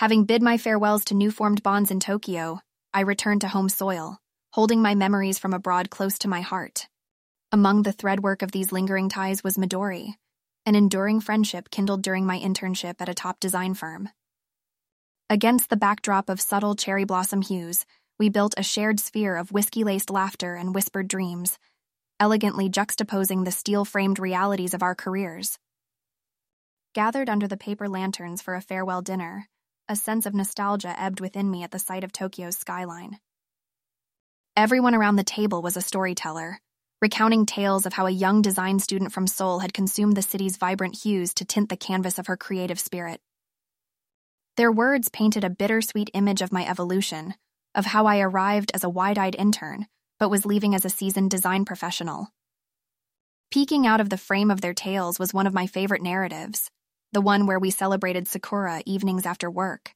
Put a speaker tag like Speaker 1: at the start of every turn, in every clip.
Speaker 1: Having bid my farewells to new formed bonds in Tokyo, I returned to home soil, holding my memories from abroad close to my heart. Among the threadwork of these lingering ties was Midori, an enduring friendship kindled during my internship at a top design firm. Against the backdrop of subtle cherry blossom hues, we built a shared sphere of whiskey laced laughter and whispered dreams, elegantly juxtaposing the steel framed realities of our careers. Gathered under the paper lanterns for a farewell dinner, a sense of nostalgia ebbed within me at the sight of Tokyo's skyline. Everyone around the table was a storyteller, recounting tales of how a young design student from Seoul had consumed the city's vibrant hues to tint the canvas of her creative spirit. Their words painted a bittersweet image of my evolution, of how I arrived as a wide eyed intern, but was leaving as a seasoned design professional. Peeking out of the frame of their tales was one of my favorite narratives, the one where we celebrated Sakura evenings after work,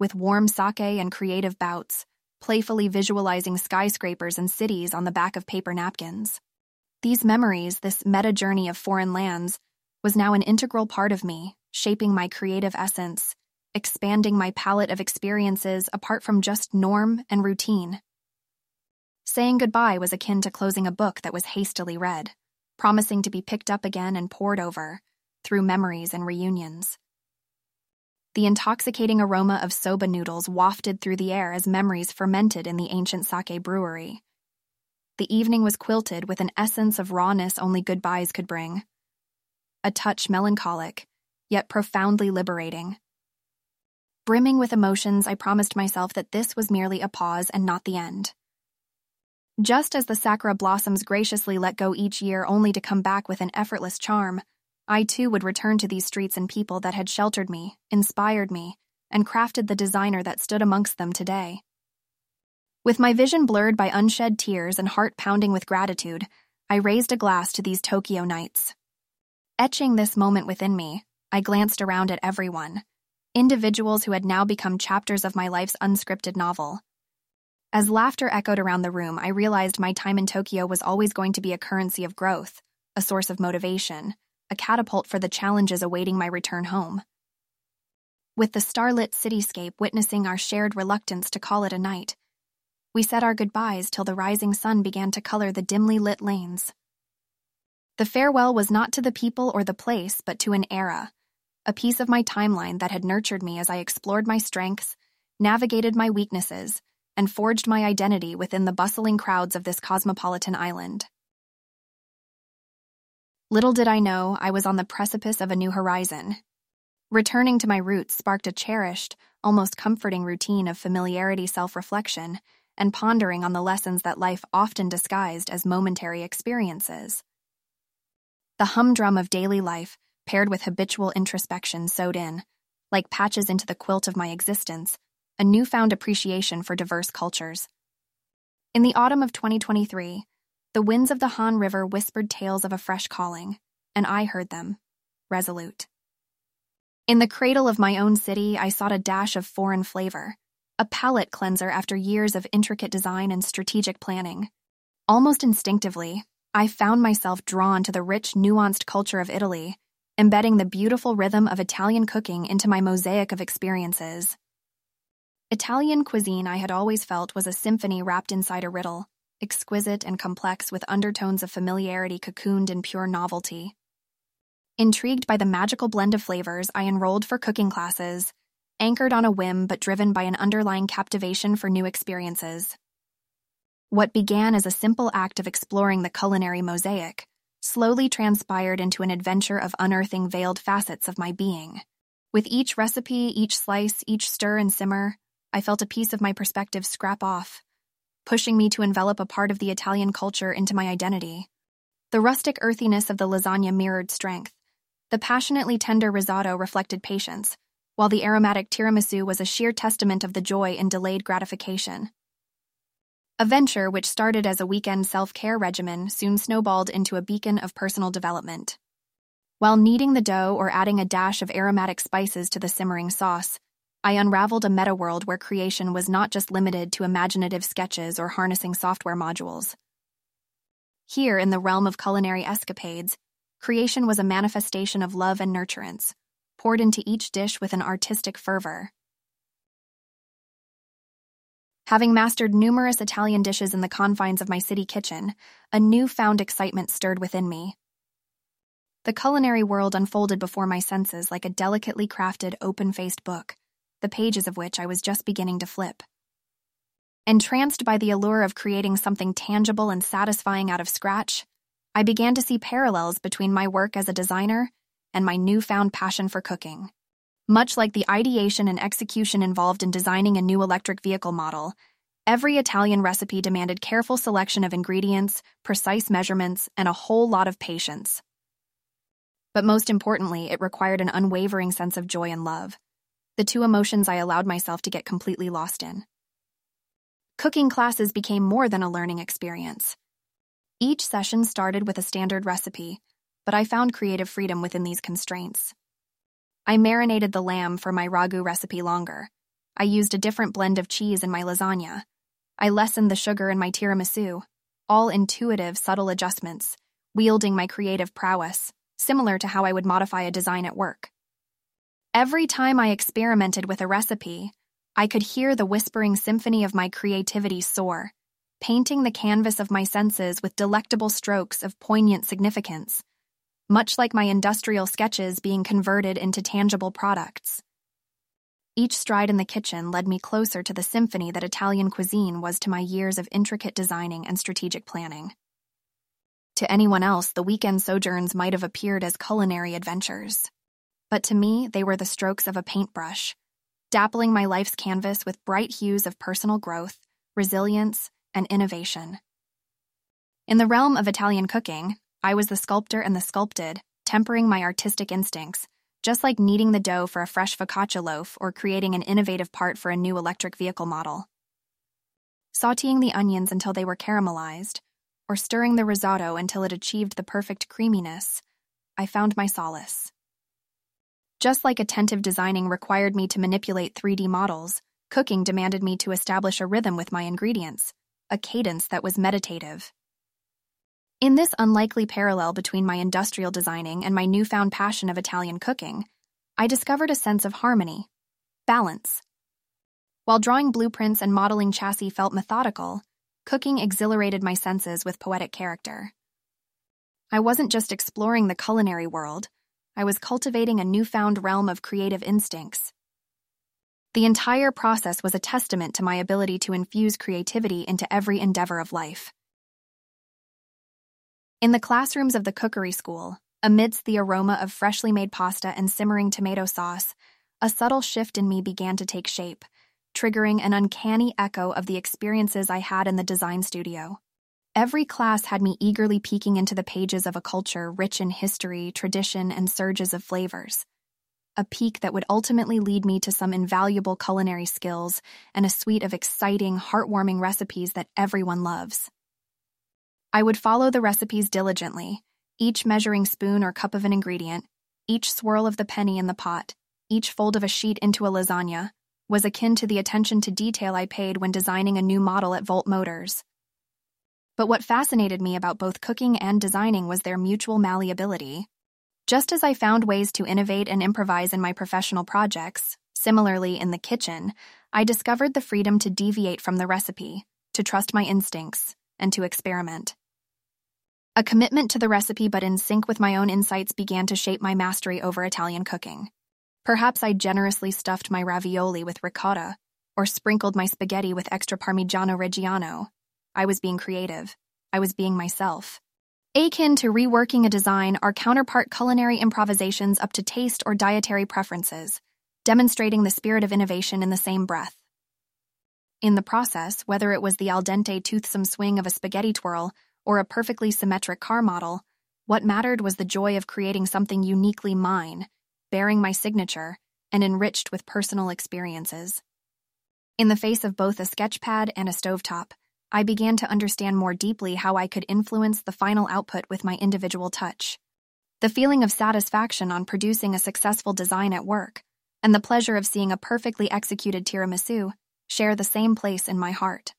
Speaker 1: with warm sake and creative bouts, playfully visualizing skyscrapers and cities on the back of paper napkins. These memories, this meta journey of foreign lands, was now an integral part of me, shaping my creative essence, expanding my palette of experiences apart from just norm and routine. Saying goodbye was akin to closing a book that was hastily read, promising to be picked up again and pored over through memories and reunions. The intoxicating aroma of soba noodles wafted through the air as memories fermented in the ancient sake brewery. The evening was quilted with an essence of rawness only goodbyes could bring. A touch melancholic, yet profoundly liberating. Brimming with emotions, I promised myself that this was merely a pause and not the end. Just as the sakura blossoms graciously let go each year only to come back with an effortless charm, I too would return to these streets and people that had sheltered me, inspired me, and crafted the designer that stood amongst them today. With my vision blurred by unshed tears and heart pounding with gratitude, I raised a glass to these Tokyo nights. Etching this moment within me, I glanced around at everyone individuals who had now become chapters of my life's unscripted novel. As laughter echoed around the room, I realized my time in Tokyo was always going to be a currency of growth, a source of motivation, a catapult for the challenges awaiting my return home. With the starlit cityscape witnessing our shared reluctance to call it a night, we said our goodbyes till the rising sun began to color the dimly lit lanes. The farewell was not to the people or the place, but to an era, a piece of my timeline that had nurtured me as I explored my strengths, navigated my weaknesses, and forged my identity within the bustling crowds of this cosmopolitan island. Little did I know I was on the precipice of a new horizon. Returning to my roots sparked a cherished, almost comforting routine of familiarity self reflection and pondering on the lessons that life often disguised as momentary experiences. The humdrum of daily life paired with habitual introspection sewed in, like patches into the quilt of my existence, a newfound appreciation for diverse cultures. In the autumn of 2023, the winds of the Han River whispered tales of a fresh calling, and I heard them, resolute. In the cradle of my own city, I sought a dash of foreign flavor, a palate cleanser after years of intricate design and strategic planning. Almost instinctively, I found myself drawn to the rich, nuanced culture of Italy embedding the beautiful rhythm of Italian cooking into my mosaic of experiences. Italian cuisine, I had always felt, was a symphony wrapped inside a riddle, exquisite and complex with undertones of familiarity cocooned in pure novelty. Intrigued by the magical blend of flavors, I enrolled for cooking classes, anchored on a whim but driven by an underlying captivation for new experiences. What began as a simple act of exploring the culinary mosaic slowly transpired into an adventure of unearthing veiled facets of my being. With each recipe, each slice, each stir and simmer, I felt a piece of my perspective scrap off, pushing me to envelop a part of the Italian culture into my identity. The rustic earthiness of the lasagna mirrored strength. The passionately tender risotto reflected patience, while the aromatic tiramisu was a sheer testament of the joy in delayed gratification. A venture which started as a weekend self care regimen soon snowballed into a beacon of personal development. While kneading the dough or adding a dash of aromatic spices to the simmering sauce, I unraveled a meta world where creation was not just limited to imaginative sketches or harnessing software modules. Here, in the realm of culinary escapades, creation was a manifestation of love and nurturance, poured into each dish with an artistic fervor. Having mastered numerous Italian dishes in the confines of my city kitchen, a newfound excitement stirred within me. The culinary world unfolded before my senses like a delicately crafted, open faced book, the pages of which I was just beginning to flip. Entranced by the allure of creating something tangible and satisfying out of scratch, I began to see parallels between my work as a designer and my newfound passion for cooking. Much like the ideation and execution involved in designing a new electric vehicle model, every Italian recipe demanded careful selection of ingredients, precise measurements, and a whole lot of patience. But most importantly, it required an unwavering sense of joy and love, the two emotions I allowed myself to get completely lost in. Cooking classes became more than a learning experience. Each session started with a standard recipe, but I found creative freedom within these constraints. I marinated the lamb for my ragu recipe longer. I used a different blend of cheese in my lasagna. I lessened the sugar in my tiramisu. All intuitive, subtle adjustments, wielding my creative prowess, similar to how I would modify a design at work. Every time I experimented with a recipe, I could hear the whispering symphony of my creativity soar painting the canvas of my senses with delectable strokes of poignant significance, much like my industrial sketches being converted into tangible products. Each stride in the kitchen led me closer to the symphony that Italian cuisine was to my years of intricate designing and strategic planning. To anyone else, the weekend sojourns might have appeared as culinary adventures. But to me, they were the strokes of a paintbrush, dappling my life's canvas with bright hues of personal growth, resilience, and innovation. In the realm of Italian cooking, I was the sculptor and the sculpted, tempering my artistic instincts, just like kneading the dough for a fresh focaccia loaf or creating an innovative part for a new electric vehicle model. Sauteing the onions until they were caramelized, or stirring the risotto until it achieved the perfect creaminess, I found my solace. Just like attentive designing required me to manipulate 3D models, cooking demanded me to establish a rhythm with my ingredients, a cadence that was meditative. In this unlikely parallel between my industrial designing and my newfound passion of Italian cooking, I discovered a sense of harmony, balance. While drawing blueprints and modeling chassis felt methodical, cooking exhilarated my senses with poetic character. I wasn't just exploring the culinary world, I was cultivating a newfound realm of creative instincts. The entire process was a testament to my ability to infuse creativity into every endeavor of life. In the classrooms of the cookery school, amidst the aroma of freshly made pasta and simmering tomato sauce, a subtle shift in me began to take shape, triggering an uncanny echo of the experiences I had in the design studio. Every class had me eagerly peeking into the pages of a culture rich in history, tradition, and surges of flavors a peek that would ultimately lead me to some invaluable culinary skills and a suite of exciting, heartwarming recipes that everyone loves. I would follow the recipes diligently, each measuring spoon or cup of an ingredient, each swirl of the penne in the pot, each fold of a sheet into a lasagna, was akin to the attention to detail I paid when designing a new model at Volt Motors. But what fascinated me about both cooking and designing was their mutual malleability. Just as I found ways to innovate and improvise in my professional projects, similarly in the kitchen, I discovered the freedom to deviate from the recipe, to trust my instincts, and to experiment. A commitment to the recipe but in sync with my own insights began to shape my mastery over Italian cooking. Perhaps I generously stuffed my ravioli with ricotta, or sprinkled my spaghetti with extra Parmigiano Reggiano. I was being creative. I was being myself. Akin to reworking a design are counterpart culinary improvisations up to taste or dietary preferences, demonstrating the spirit of innovation in the same breath. In the process, whether it was the al dente toothsome swing of a spaghetti twirl or a perfectly symmetric car model, what mattered was the joy of creating something uniquely mine, bearing my signature, and enriched with personal experiences. In the face of both a sketchpad and a stovetop, I began to understand more deeply how I could influence the final output with my individual touch. The feeling of satisfaction on producing a successful design at work, and the pleasure of seeing a perfectly executed tiramisu, share the same place in my heart.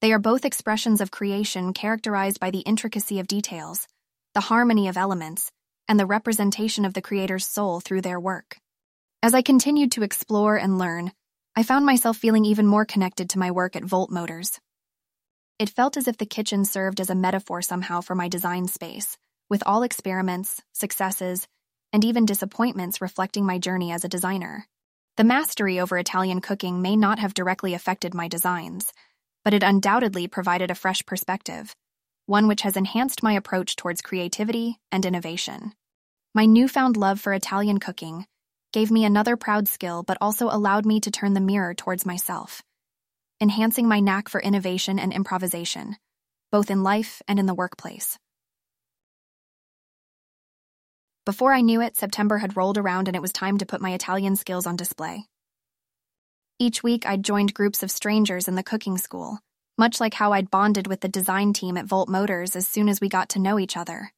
Speaker 1: They are both expressions of creation characterized by the intricacy of details, the harmony of elements, and the representation of the creator's soul through their work. As I continued to explore and learn, I found myself feeling even more connected to my work at Volt Motors. It felt as if the kitchen served as a metaphor somehow for my design space, with all experiments, successes, and even disappointments reflecting my journey as a designer. The mastery over Italian cooking may not have directly affected my designs, but it undoubtedly provided a fresh perspective, one which has enhanced my approach towards creativity and innovation. My newfound love for Italian cooking gave me another proud skill but also allowed me to turn the mirror towards myself, enhancing my knack for innovation and improvisation, both in life and in the workplace. Before I knew it, September had rolled around and it was time to put my Italian skills on display. Each week, I'd joined groups of strangers in the cooking school, much like how I'd bonded with the design team at Volt Motors as soon as we got to know each other.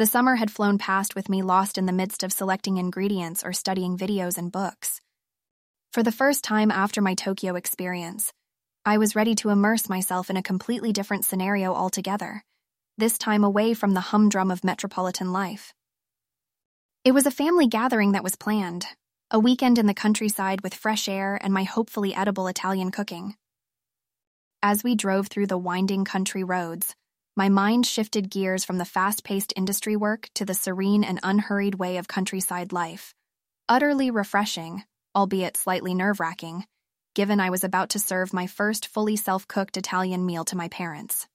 Speaker 1: The summer had flown past with me lost in the midst of selecting ingredients or studying videos and books. For the first time after my Tokyo experience, I was ready to immerse myself in a completely different scenario altogether this time away from the humdrum of metropolitan life. It was a family gathering that was planned, a weekend in the countryside with fresh air and my hopefully edible Italian cooking. As we drove through the winding country roads, my mind shifted gears from the fast paced industry work to the serene and unhurried way of countryside life. Utterly refreshing, albeit slightly nerve wracking, given I was about to serve my first fully self cooked Italian meal to my parents.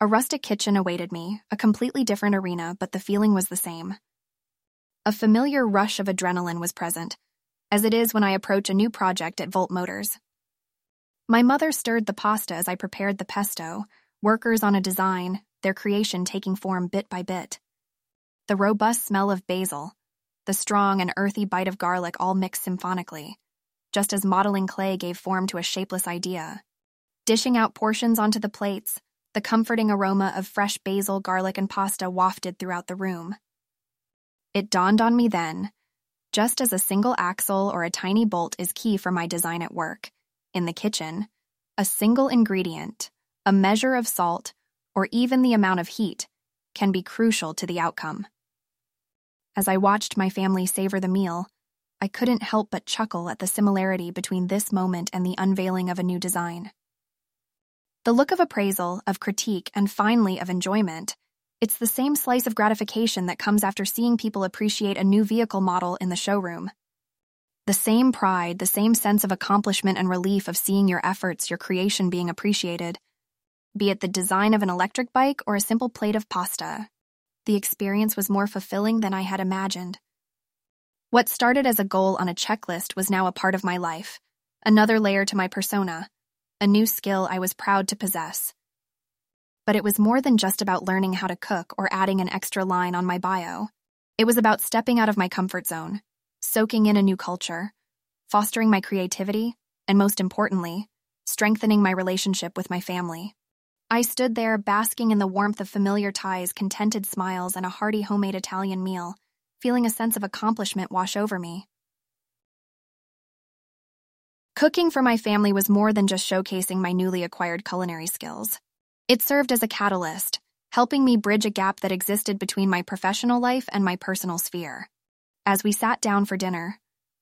Speaker 1: A rustic kitchen awaited me, a completely different arena, but the feeling was the same. A familiar rush of adrenaline was present, as it is when I approach a new project at Volt Motors. My mother stirred the pasta as I prepared the pesto, workers on a design, their creation taking form bit by bit. The robust smell of basil, the strong and earthy bite of garlic all mixed symphonically, just as modeling clay gave form to a shapeless idea. Dishing out portions onto the plates, the comforting aroma of fresh basil, garlic, and pasta wafted throughout the room. It dawned on me then just as a single axle or a tiny bolt is key for my design at work, in the kitchen, a single ingredient, a measure of salt, or even the amount of heat can be crucial to the outcome. As I watched my family savor the meal, I couldn't help but chuckle at the similarity between this moment and the unveiling of a new design. The look of appraisal, of critique, and finally of enjoyment. It's the same slice of gratification that comes after seeing people appreciate a new vehicle model in the showroom. The same pride, the same sense of accomplishment and relief of seeing your efforts, your creation being appreciated. Be it the design of an electric bike or a simple plate of pasta. The experience was more fulfilling than I had imagined. What started as a goal on a checklist was now a part of my life, another layer to my persona a new skill I was proud to possess. But it was more than just about learning how to cook or adding an extra line on my bio. It was about stepping out of my comfort zone, soaking in a new culture, fostering my creativity, and most importantly, strengthening my relationship with my family. I stood there basking in the warmth of familiar ties, contented smiles, and a hearty homemade Italian meal, feeling a sense of accomplishment wash over me. Cooking for my family was more than just showcasing my newly acquired culinary skills. It served as a catalyst, helping me bridge a gap that existed between my professional life and my personal sphere. As we sat down for dinner,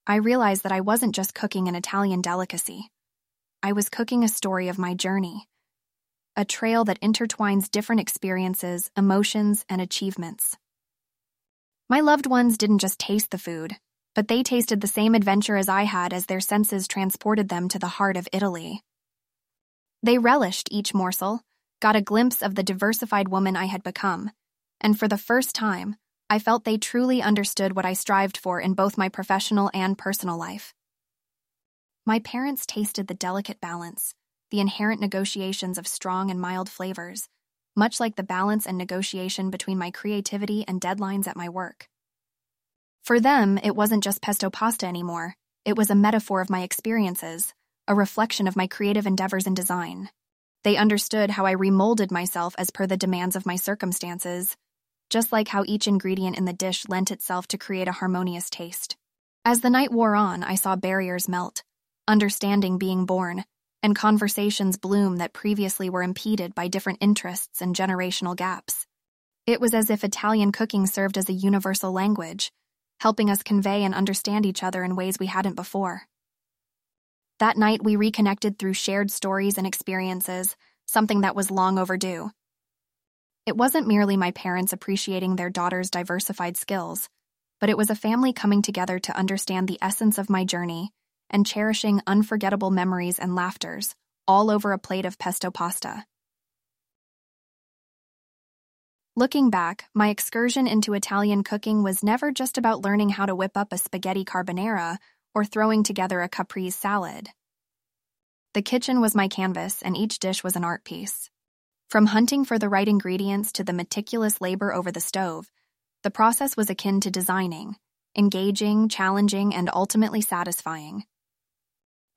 Speaker 1: I realized that I wasn't just cooking an Italian delicacy. I was cooking a story of my journey, a trail that intertwines different experiences, emotions, and achievements. My loved ones didn't just taste the food, but they tasted the same adventure as I had as their senses transported them to the heart of Italy. They relished each morsel, got a glimpse of the diversified woman I had become, and for the first time, I felt they truly understood what I strived for in both my professional and personal life. My parents tasted the delicate balance, the inherent negotiations of strong and mild flavors, much like the balance and negotiation between my creativity and deadlines at my work. For them, it wasn't just pesto pasta anymore. It was a metaphor of my experiences, a reflection of my creative endeavors in design. They understood how I remolded myself as per the demands of my circumstances, just like how each ingredient in the dish lent itself to create a harmonious taste. As the night wore on, I saw barriers melt, understanding being born, and conversations bloom that previously were impeded by different interests and generational gaps. It was as if Italian cooking served as a universal language, helping us convey and understand each other in ways we hadn't before. That night, we reconnected through shared stories and experiences, something that was long overdue. It wasn't merely my parents appreciating their daughter's diversified skills, but it was a family coming together to understand the essence of my journey and cherishing unforgettable memories and laughters, all over a plate of pesto pasta. Looking back, my excursion into Italian cooking was never just about learning how to whip up a spaghetti carbonara or throwing together a caprese salad. The kitchen was my canvas, and each dish was an art piece. From hunting for the right ingredients to the meticulous labor over the stove, the process was akin to designing, engaging, challenging, and ultimately satisfying.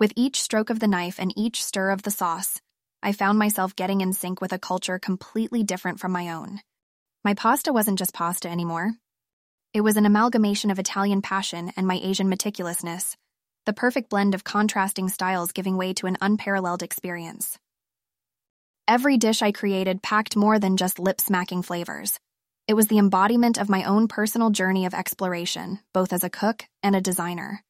Speaker 1: With each stroke of the knife and each stir of the sauce, I found myself getting in sync with a culture completely different from my own. My pasta wasn't just pasta anymore. It was an amalgamation of Italian passion and my Asian meticulousness, the perfect blend of contrasting styles giving way to an unparalleled experience. Every dish I created packed more than just lip smacking flavors. It was the embodiment of my own personal journey of exploration, both as a cook and a designer.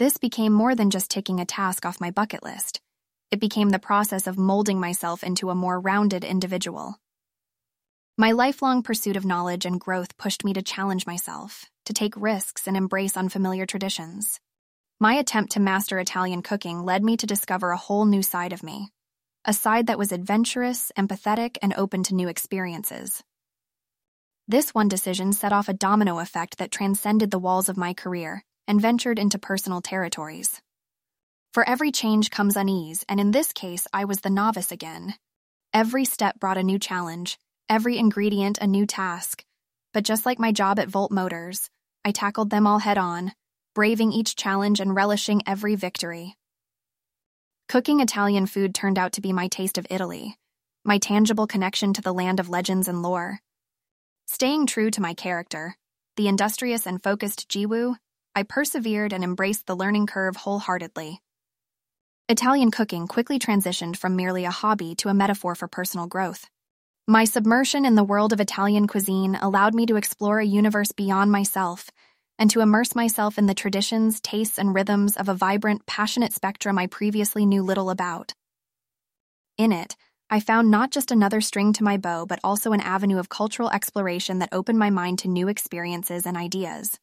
Speaker 1: This became more than just ticking a task off my bucket list. It became the process of molding myself into a more rounded individual. My lifelong pursuit of knowledge and growth pushed me to challenge myself, to take risks and embrace unfamiliar traditions. My attempt to master Italian cooking led me to discover a whole new side of me, a side that was adventurous, empathetic, and open to new experiences. This one decision set off a domino effect that transcended the walls of my career and ventured into personal territories. For every change comes unease, and in this case, I was the novice again. Every step brought a new challenge, every ingredient a new task. But just like my job at Volt Motors, I tackled them all head on, braving each challenge and relishing every victory. Cooking Italian food turned out to be my taste of Italy, my tangible connection to the land of legends and lore. Staying true to my character, the industrious and focused Jiwoo, I persevered and embraced the learning curve wholeheartedly. Italian cooking quickly transitioned from merely a hobby to a metaphor for personal growth. My submersion in the world of Italian cuisine allowed me to explore a universe beyond myself and to immerse myself in the traditions, tastes, and rhythms of a vibrant, passionate spectrum I previously knew little about. In it, I found not just another string to my bow, but also an avenue of cultural exploration that opened my mind to new experiences and ideas.